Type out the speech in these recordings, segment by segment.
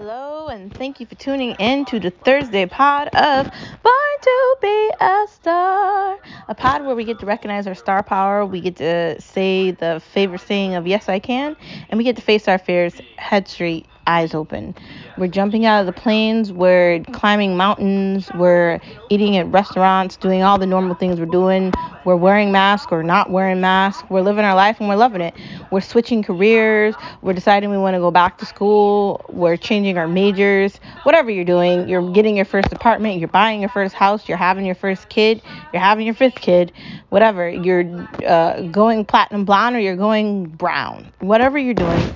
Hello, and thank you for tuning in to the Thursday pod of Born to Be a Star, a pod where we get to recognize our star power, we get to say the favorite saying of yes, I can, and we get to face our fears head straight, eyes open. We're jumping out of the planes, we're climbing mountains, we're eating at restaurants, doing all the normal things we're doing. We're wearing masks or not wearing masks. We're living our life and we're loving it. We're switching careers. We're deciding we want to go back to school. We're changing our majors. Whatever you're doing, you're getting your first apartment, you're buying your first house, you're having your first kid, you're having your fifth kid, whatever. You're uh, going platinum blonde or you're going brown. Whatever you're doing,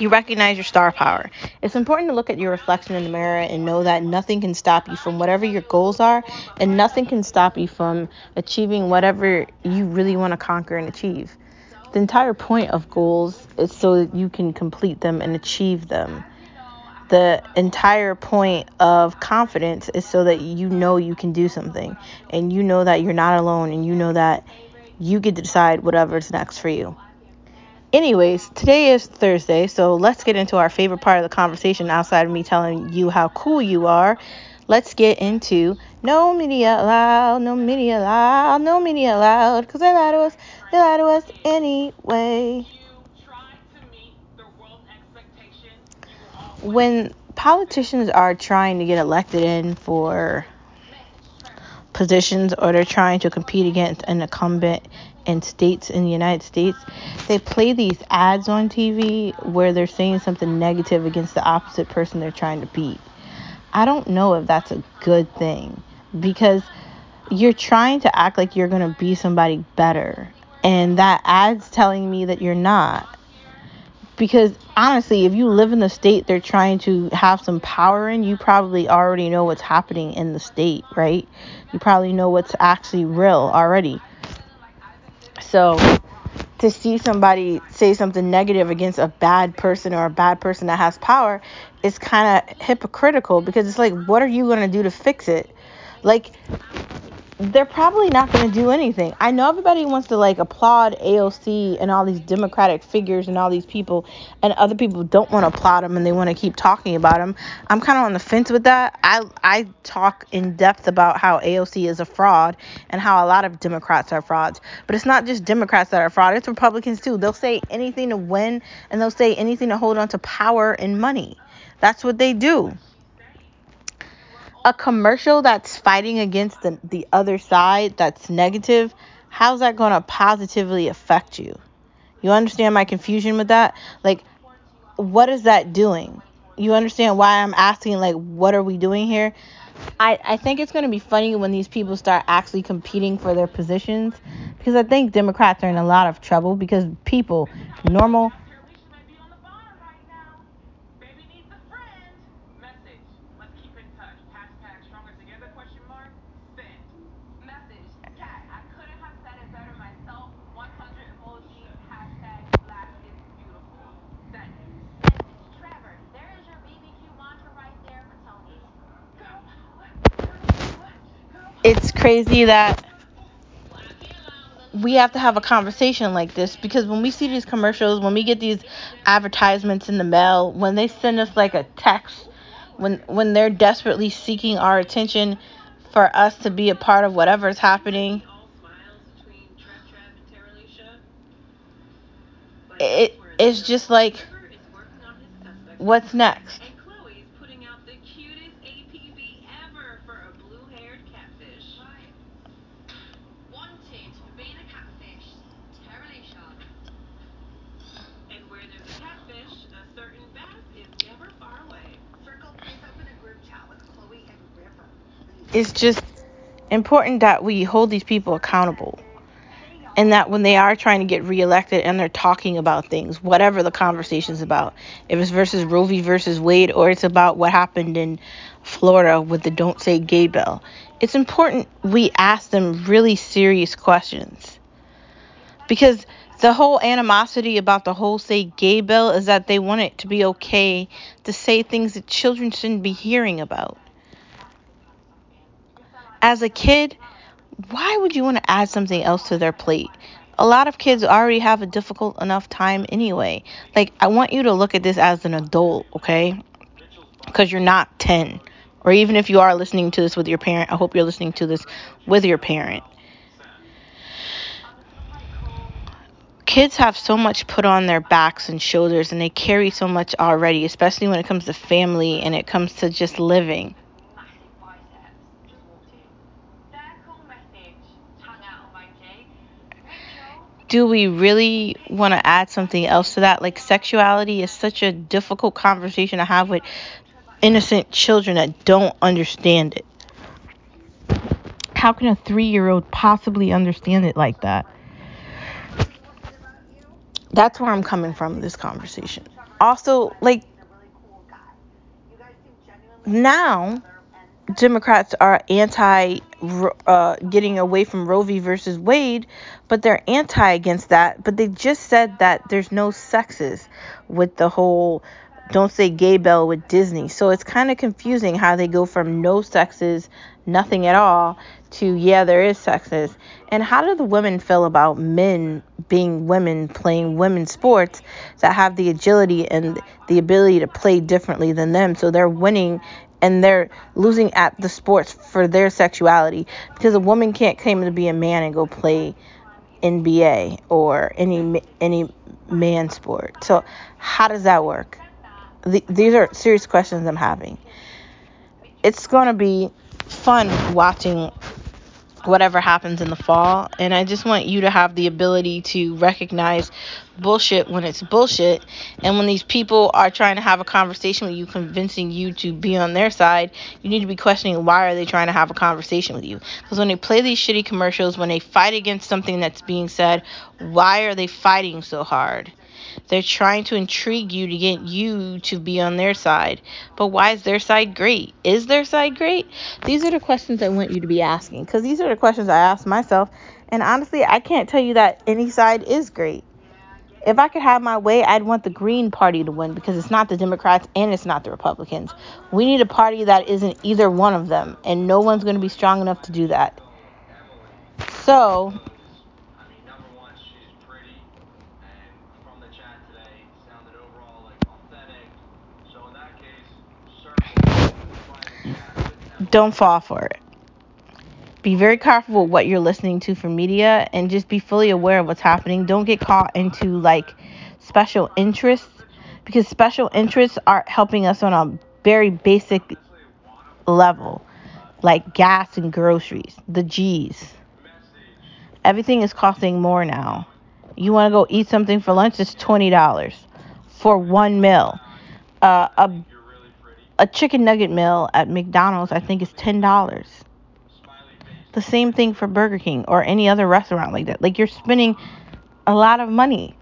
you recognize your star power. It's important to look at your reflection in the mirror and know that nothing can stop you from whatever your goals are, and nothing can stop you from achieving whatever you really want to conquer and achieve. The entire point of goals is so that you can complete them and achieve them. The entire point of confidence is so that you know you can do something and you know that you're not alone and you know that you get to decide whatever's next for you. Anyways, today is Thursday, so let's get into our favorite part of the conversation outside of me telling you how cool you are. Let's get into no media allowed, no media allowed, no media allowed, because they lie to us, they lie to us anyway. When politicians are trying to get elected in for positions or they're trying to compete against an incumbent in states in the United States, they play these ads on TV where they're saying something negative against the opposite person they're trying to beat. I don't know if that's a good thing because you're trying to act like you're going to be somebody better and that ad's telling me that you're not. Because honestly, if you live in the state they're trying to have some power in, you probably already know what's happening in the state, right? You probably know what's actually real already. So to see somebody say something negative against a bad person or a bad person that has power is kind of hypocritical because it's like, what are you going to do to fix it? Like, they're probably not going to do anything. I know everybody wants to like applaud AOC and all these democratic figures and all these people, and other people don't want to applaud them and they want to keep talking about them. I'm kind of on the fence with that. I I talk in depth about how AOC is a fraud and how a lot of Democrats are frauds. But it's not just Democrats that are fraud; it's Republicans too. They'll say anything to win and they'll say anything to hold on to power and money. That's what they do a commercial that's fighting against the, the other side that's negative, how's that going to positively affect you? You understand my confusion with that? Like, what is that doing? You understand why I'm asking, like, what are we doing here? I, I think it's going to be funny when these people start actually competing for their positions because I think Democrats are in a lot of trouble because people, normal, it's crazy that we have to have a conversation like this because when we see these commercials, when we get these advertisements in the mail, when they send us like a text, when when they're desperately seeking our attention for us to be a part of whatever's happening, it it's just like what's next? It's just important that we hold these people accountable. And that when they are trying to get reelected and they're talking about things, whatever the conversation's about, if it's versus Roe v. versus Wade or it's about what happened in Florida with the Don't Say Gay bill, it's important we ask them really serious questions. Because the whole animosity about the whole say gay bill is that they want it to be okay to say things that children shouldn't be hearing about. As a kid, why would you want to add something else to their plate? A lot of kids already have a difficult enough time anyway. Like, I want you to look at this as an adult, okay? because you're not 10. Or even if you are listening to this with your parent, I hope you're listening to this with your parent. Kids have so much put on their backs and shoulders, and they carry so much already, especially when it comes to family and it comes to just living. Do we really want to add something else to that? Like, sexuality is such a difficult conversation to have with innocent children that don't understand it. How can a three year old possibly understand it like that? That's where I'm coming from this conversation. Also, like, now Democrats are anti uh, getting away from Roe v. versus Wade, but they're anti against that. But they just said that there's no sexes with the whole don't say gay bell with Disney. So it's kind of confusing how they go from no sexes, nothing at all, to yeah, there is sexes. And how do the women feel about men being women playing women's sports that have the agility and the ability to play differently than them? So they're winning and they're losing at the sports for their sexuality because a woman can't claim to be a man and go play NBA or any any man sport. So how does that work? The, these are serious questions I'm having. It's going to be fun watching whatever happens in the fall. And I just want you to have the ability to recognize bullshit when it's bullshit. And when these people are trying to have a conversation with you, convincing you to be on their side, you need to be questioning why are they trying to have a conversation with you? Because when they play these shitty commercials, when they fight against something that's being said, why are they fighting so hard? They're trying to intrigue you to get you to be on their side. But why is their side great? Is their side great? These are the questions I want you to be asking because these are the questions I ask myself. And honestly, I can't tell you that any side is great. If I could have my way, I'd want the Green Party to win because it's not the Democrats and it's not the Republicans. We need a party that isn't either one of them, and no one's going to be strong enough to do that. So, don't fall for it. Be very careful with what you're listening to from media and just be fully aware of what's happening. Don't get caught into like special interests because special interests are helping us on a very basic level, like gas and groceries, the G's. Everything is costing more now. You want to go eat something for lunch, it's $20 for one meal. Uh, a a chicken nugget meal at McDonald's, I think, is ten dollars. The same thing for Burger King or any other restaurant like that. Like you're spending a lot of money.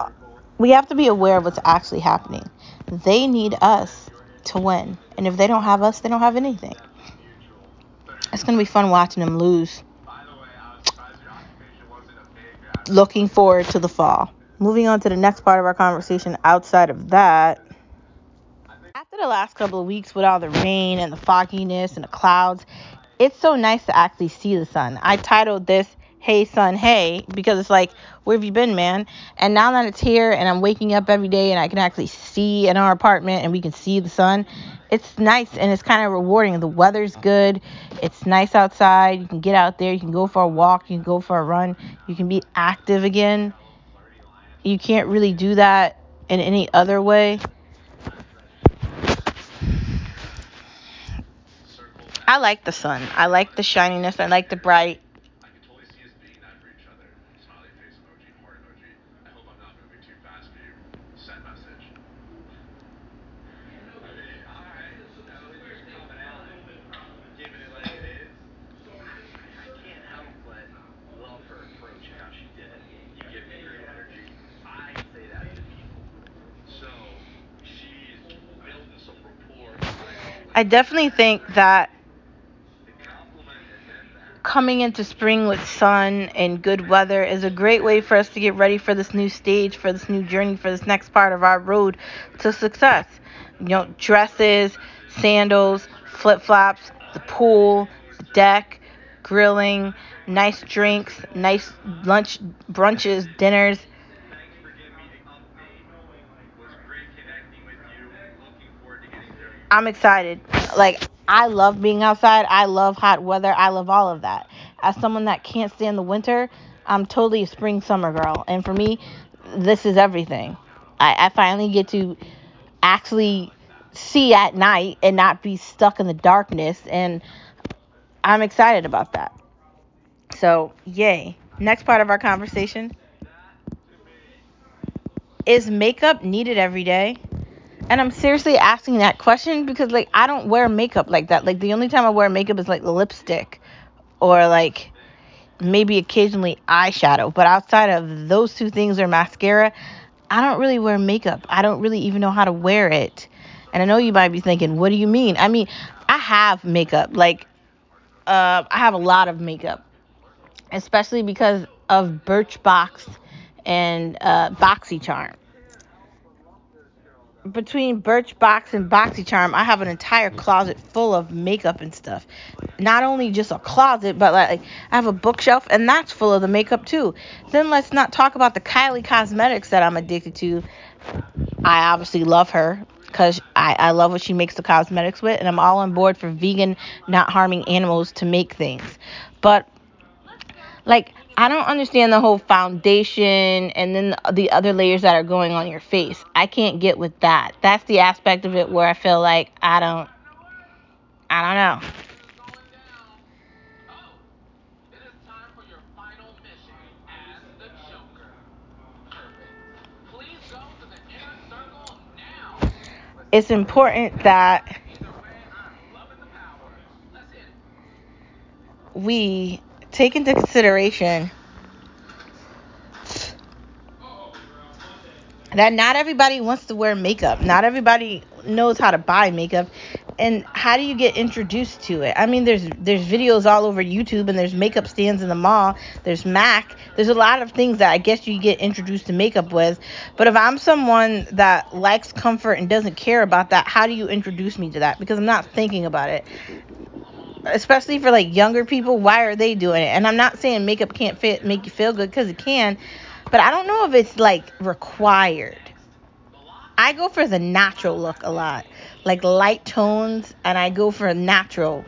Uh, we have to be aware of what's actually happening. They need us to win. And if they don't have us, they don't have anything. It's going to be fun watching them lose. Looking forward to the fall. Moving on to the next part of our conversation outside of that. After the last couple of weeks with all the rain and the fogginess and the clouds, it's so nice to actually see the sun. I titled this Hey Sun Hey because it's like, where have you been, man? And now that it's here and I'm waking up every day and I can actually see in our apartment and we can see the sun, it's nice and it's kind of rewarding. The weather's good. It's nice outside. You can get out there. You can go for a walk. You can go for a run. You can be active again. You can't really do that in any other way. I like the sun. I like the shininess. I like the bright. I definitely think that coming into spring with sun and good weather is a great way for us to get ready for this new stage, for this new journey, for this next part of our road to success. You know, dresses, sandals, flip flops, the pool, the deck, grilling, nice drinks, nice lunch, brunches, dinners. I'm excited. Like I love being outside. I love hot weather. I love all of that. As someone that can't stand the winter, I'm totally a spring summer girl. And for me, this is everything. I, I finally get to actually see at night and not be stuck in the darkness. And I'm excited about that. So, yay. Next part of our conversation is makeup needed every day? And I'm seriously asking that question because, like, I don't wear makeup like that. Like, the only time I wear makeup is like lipstick or like maybe occasionally eyeshadow. But outside of those two things or mascara, I don't really wear makeup. I don't really even know how to wear it. And I know you might be thinking, what do you mean? I mean, I have makeup. Like, uh, I have a lot of makeup, especially because of Birchbox and uh, BoxyCharm between Birchbox and BoxyCharm, I have an entire closet full of makeup and stuff. Not only just a closet, but like I have a bookshelf and that's full of the makeup too. Then let's not talk about the Kylie Cosmetics that I'm addicted to. I obviously love her because I, I love what she makes the cosmetics with, and I'm all on board for vegan, not harming animals to make things. But like I don't understand the whole foundation and then the other layers that are going on your face. I can't get with that. That's the aspect of it where I feel like I don't I don't know. It's important that we take into consideration that not everybody wants to wear makeup. Not everybody knows how to buy makeup. And how do you get introduced to it? I mean, there's there's videos all over YouTube and there's makeup stands in the mall. There's MAC. There's a lot of things that I guess you get introduced to makeup with. But if I'm someone that likes comfort and doesn't care about that, how do you introduce me to that? Because I'm not thinking about it. Especially for like younger people, why are they doing it? And I'm not saying makeup can't fit make you feel good because it can, but I don't know if it's like required. I go for the natural look a lot, like light tones, and I go for natural.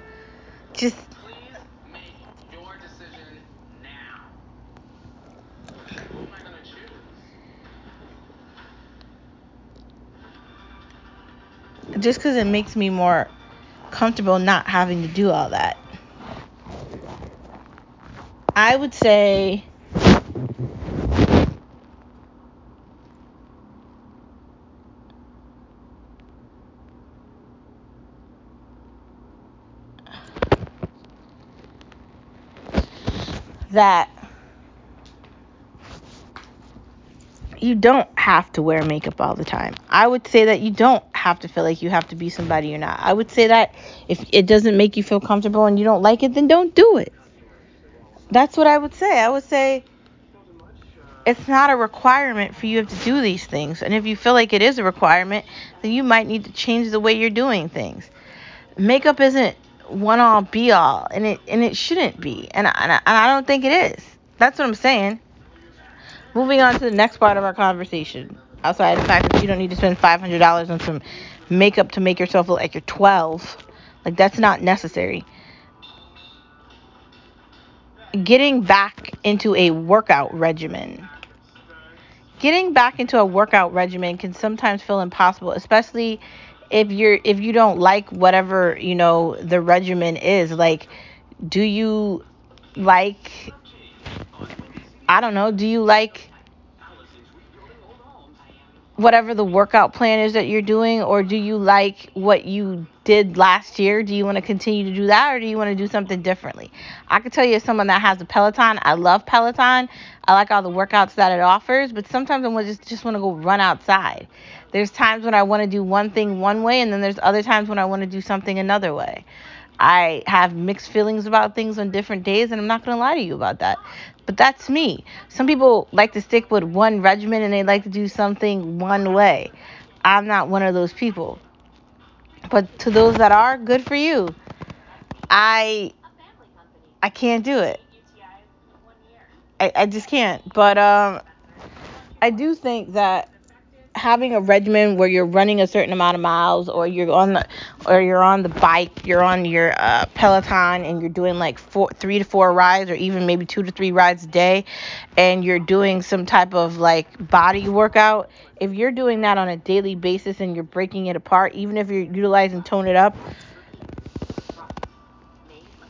Just just because it makes me more comfortable not having to do all that. I would say that you don't have to wear makeup all the time. I would say that you don't have to feel like you have to be somebody you're not. I would say that if it doesn't make you feel comfortable and you don't like it, then don't do it. That's what I would say. I would say it's not a requirement for you to do these things. And if you feel like it is a requirement, then you might need to change the way you're doing things. Makeup isn't one all be all, and it and it shouldn't be. And I, and I, and I don't think it is. That's what I'm saying. Moving on to the next part of our conversation. Outside the fact that you don't need to spend $500 on some makeup to make yourself look like you're 12. Like, that's not necessary. Getting back into a workout regimen. Getting back into a workout regimen can sometimes feel impossible, especially if you're if you don't like whatever, you know, the regimen is. Like, do you like I don't know, do you like whatever the workout plan is that you're doing or do you like what you did last year? Do you want to continue to do that or do you want to do something differently? I can tell you as someone that has a Peloton, I love Peloton. I like all the workouts that it offers, but sometimes I just just want to go run outside. There's times when I want to do one thing one way and then there's other times when I want to do something another way. I have mixed feelings about things on different days, and I'm not going to lie to you about that. But that's me. Some people like to stick with one regimen and they like to do something one way. I'm not one of those people. But to those that are, good for you. I I can't do it. I, I just can't. But um, I do think that having a regimen where you're running a certain amount of miles or you're on the or you're on the bike you're on your uh, peloton and you're doing like four three to four rides or even maybe two to three rides a day and you're doing some type of like body workout if you're doing that on a daily basis and you're breaking it apart even if you're utilizing tone it up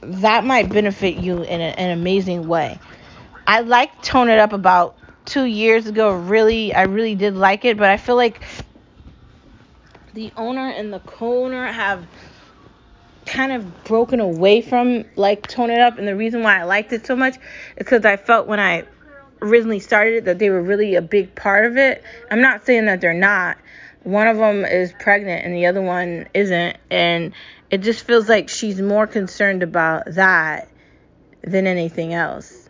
that might benefit you in a, an amazing way. I like tone it up about two years ago really i really did like it but i feel like the owner and the co-owner have kind of broken away from like tone it up and the reason why i liked it so much is because i felt when i originally started it that they were really a big part of it. I'm not saying that they're not. One of them is pregnant and the other one isn't and it just feels like she's more concerned about that than anything else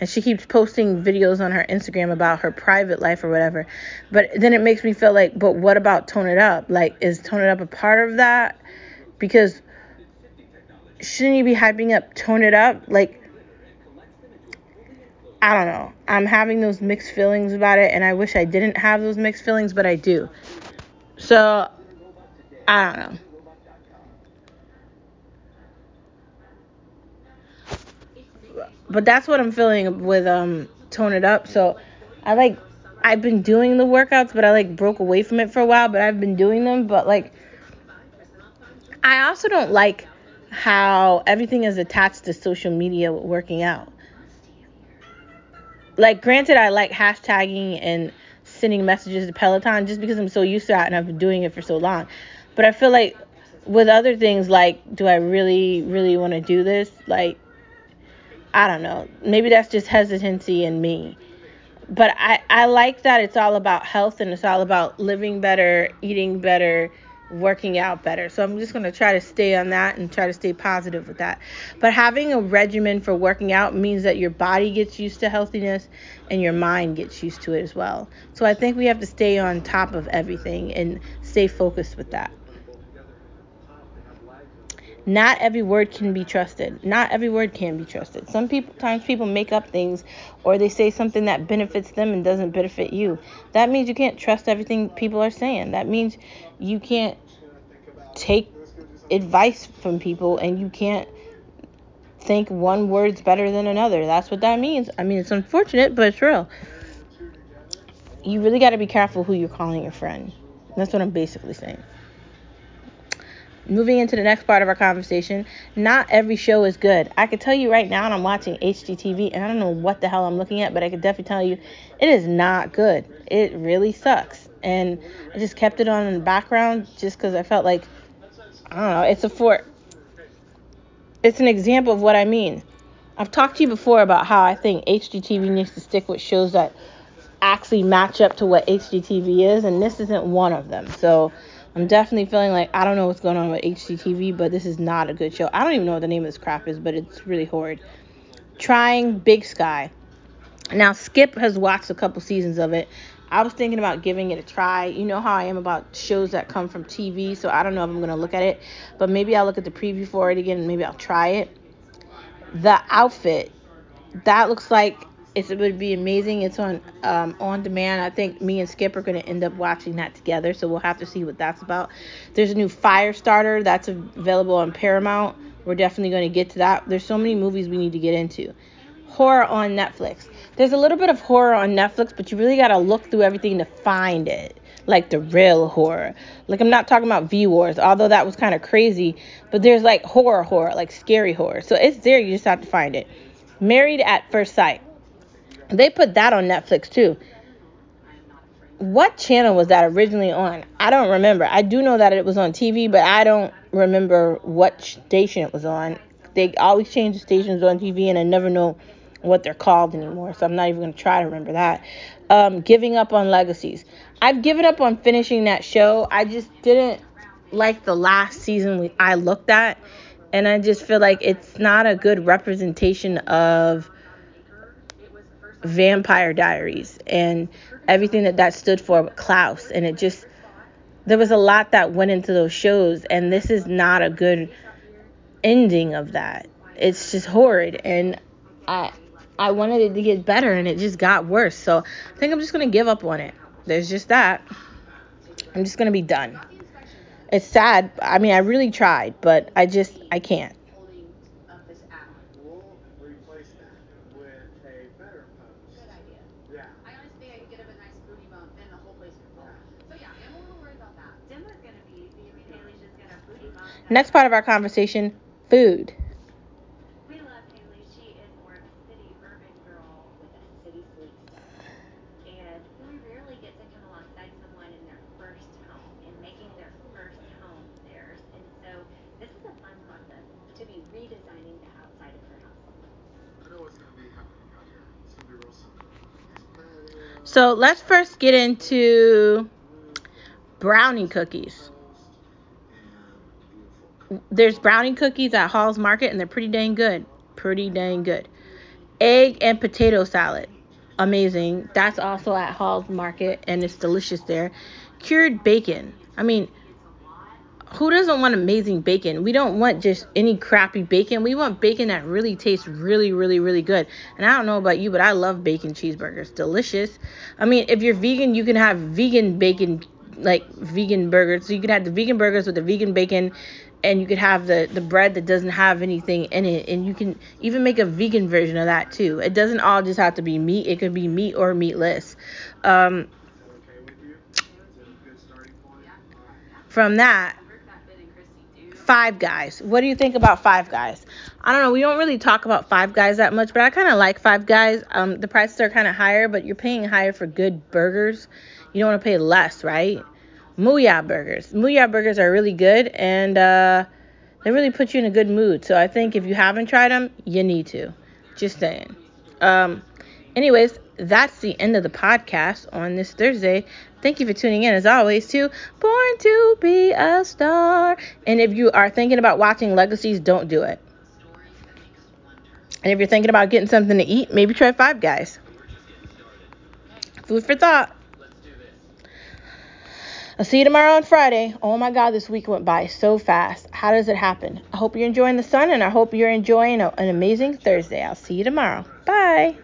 and she keeps posting videos on her Instagram about her private life or whatever. But then it makes me feel like, but what about Tone It Up? Like, is Tone It Up a part of that? Because shouldn't you be hyping up Tone It Up? Like, I don't know. I'm having those mixed feelings about it, and I wish I didn't have those mixed feelings, but I do. So, I don't know. But that's what I'm feeling with um tone it up. So I like I've been doing the workouts, but I like broke away from it for a while, but I've been doing them, but like I also don't like how everything is attached to social media working out. Like granted I like hashtagging and sending messages to Peloton just because I'm so used to it and I've been doing it for so long. But I feel like with other things like do I really really want to do this? Like I don't know. Maybe that's just hesitancy in me. But I, I like that it's all about health and it's all about living better, eating better, working out better. So I'm just going to try to stay on that and try to stay positive with that. But having a regimen for working out means that your body gets used to healthiness and your mind gets used to it as well. So I think we have to stay on top of everything and stay focused with that. Not every word can be trusted. Not every word can be trusted. Some people times people make up things or they say something that benefits them and doesn't benefit you. That means you can't trust everything people are saying. That means you can't take advice from people and you can't think one word's better than another. That's what that means. I mean, it's unfortunate, but it's real. You really got to be careful who you're calling your friend. That's what I'm basically saying moving into the next part of our conversation, not every show is good. I can tell you right now, and I'm watching HGTV, and I don't know what the hell I'm looking at, but I can definitely tell you it is not good. It really sucks. And I just kept it on in the background just because I felt like, I don't know, it's a for, it's an example of what I mean. I've talked to you before about how I think HGTV needs to stick with shows that actually match up to what HGTV is, and this isn't one of them. So I'm definitely feeling like I don't know what's going on with HGTV, but this is not a good show. I don't even know what the name of this crap is, but it's really horrid. Trying Big Sky. Now Skip has watched a couple seasons of it. I was thinking about giving it a try. You know how I am about shows that come from TV, so I don't know if I'm gonna look at it, but maybe I'll look at the preview for it again and maybe I'll try it. The outfit that looks like it would be amazing. It's on um, on demand. I think me and Skip are going to end up watching that together, so we'll have to see what that's about. There's a new Firestarter that's available on Paramount. We're definitely going to get to that. There's so many movies we need to get into. Horror on Netflix. There's a little bit of horror on Netflix, but you really got to look through everything to find it. Like the real horror. Like I'm not talking about V Wars, although that was kind of crazy, but there's like horror horror, like scary horror. So it's there, you just have to find it. Married at First Sight. They put that on Netflix too. What channel was that originally on? I don't remember. I do know that it was on TV, but I don't remember what station it was on. They always change the stations on TV, and I never know what they're called anymore. So I'm not even going to try to remember that. Um, giving up on legacies. I've given up on finishing that show. I just didn't like the last season we, I looked at, and I just feel like it's not a good representation of Vampire Diaries and everything that that stood for Klaus. And it just, there was a lot that went into those shows, and this is not a good ending of that. it's just horrid, and I I wanted it to get better, and it just got worse. So I think I'm just gonna give up on it. There's just that. I'm just gonna be done. It's sad. I mean, I really tried, but I just I can't. It's gonna be real simple. Patio, So let's first get into brownie cookies. There's brownie cookies at Hall's Market, and they're pretty dang good. Pretty dang good. Egg and potato salad. Amazing. That's also at Hall's Market, and it's delicious there. Cured bacon. I mean, who doesn't want amazing bacon? We don't want just any crappy bacon. We want bacon that really tastes really, really, really good. And I don't know about you, but I love bacon cheeseburgers. Delicious. I mean, if you're vegan, you can have vegan bacon, like vegan burgers. So you can have the vegan burgers with the vegan bacon, and you could have the, the bread that doesn't have anything in it. And you can even make a vegan version of that too. It doesn't all just have to be meat, it could be meat or meatless. Um, from that. Five Guys. What do you think about Five Guys? I don't know. We don't really talk about Five Guys that much, but I kind of like Five Guys. Um, the prices are kind of higher, but you're paying higher for good burgers. You don't want to pay less, right? Mooyah burgers. Mooyah burgers are really good, and uh, they really put you in a good mood. So I think if you haven't tried them, you need to. Just saying. Um, anyways, that's the end of the podcast on this Thursday. Thank you for tuning in, as always, to Born to Be a Star. And if you are thinking about watching Legacies, don't do it. And if you're thinking about getting something to eat, maybe try Five Guys. Food for thought. I'll see you tomorrow on Friday. Oh my God, this week went by so fast. How does it happen? I hope you're enjoying the sun and I hope you're enjoying an amazing Thursday. I'll see you tomorrow. Bye.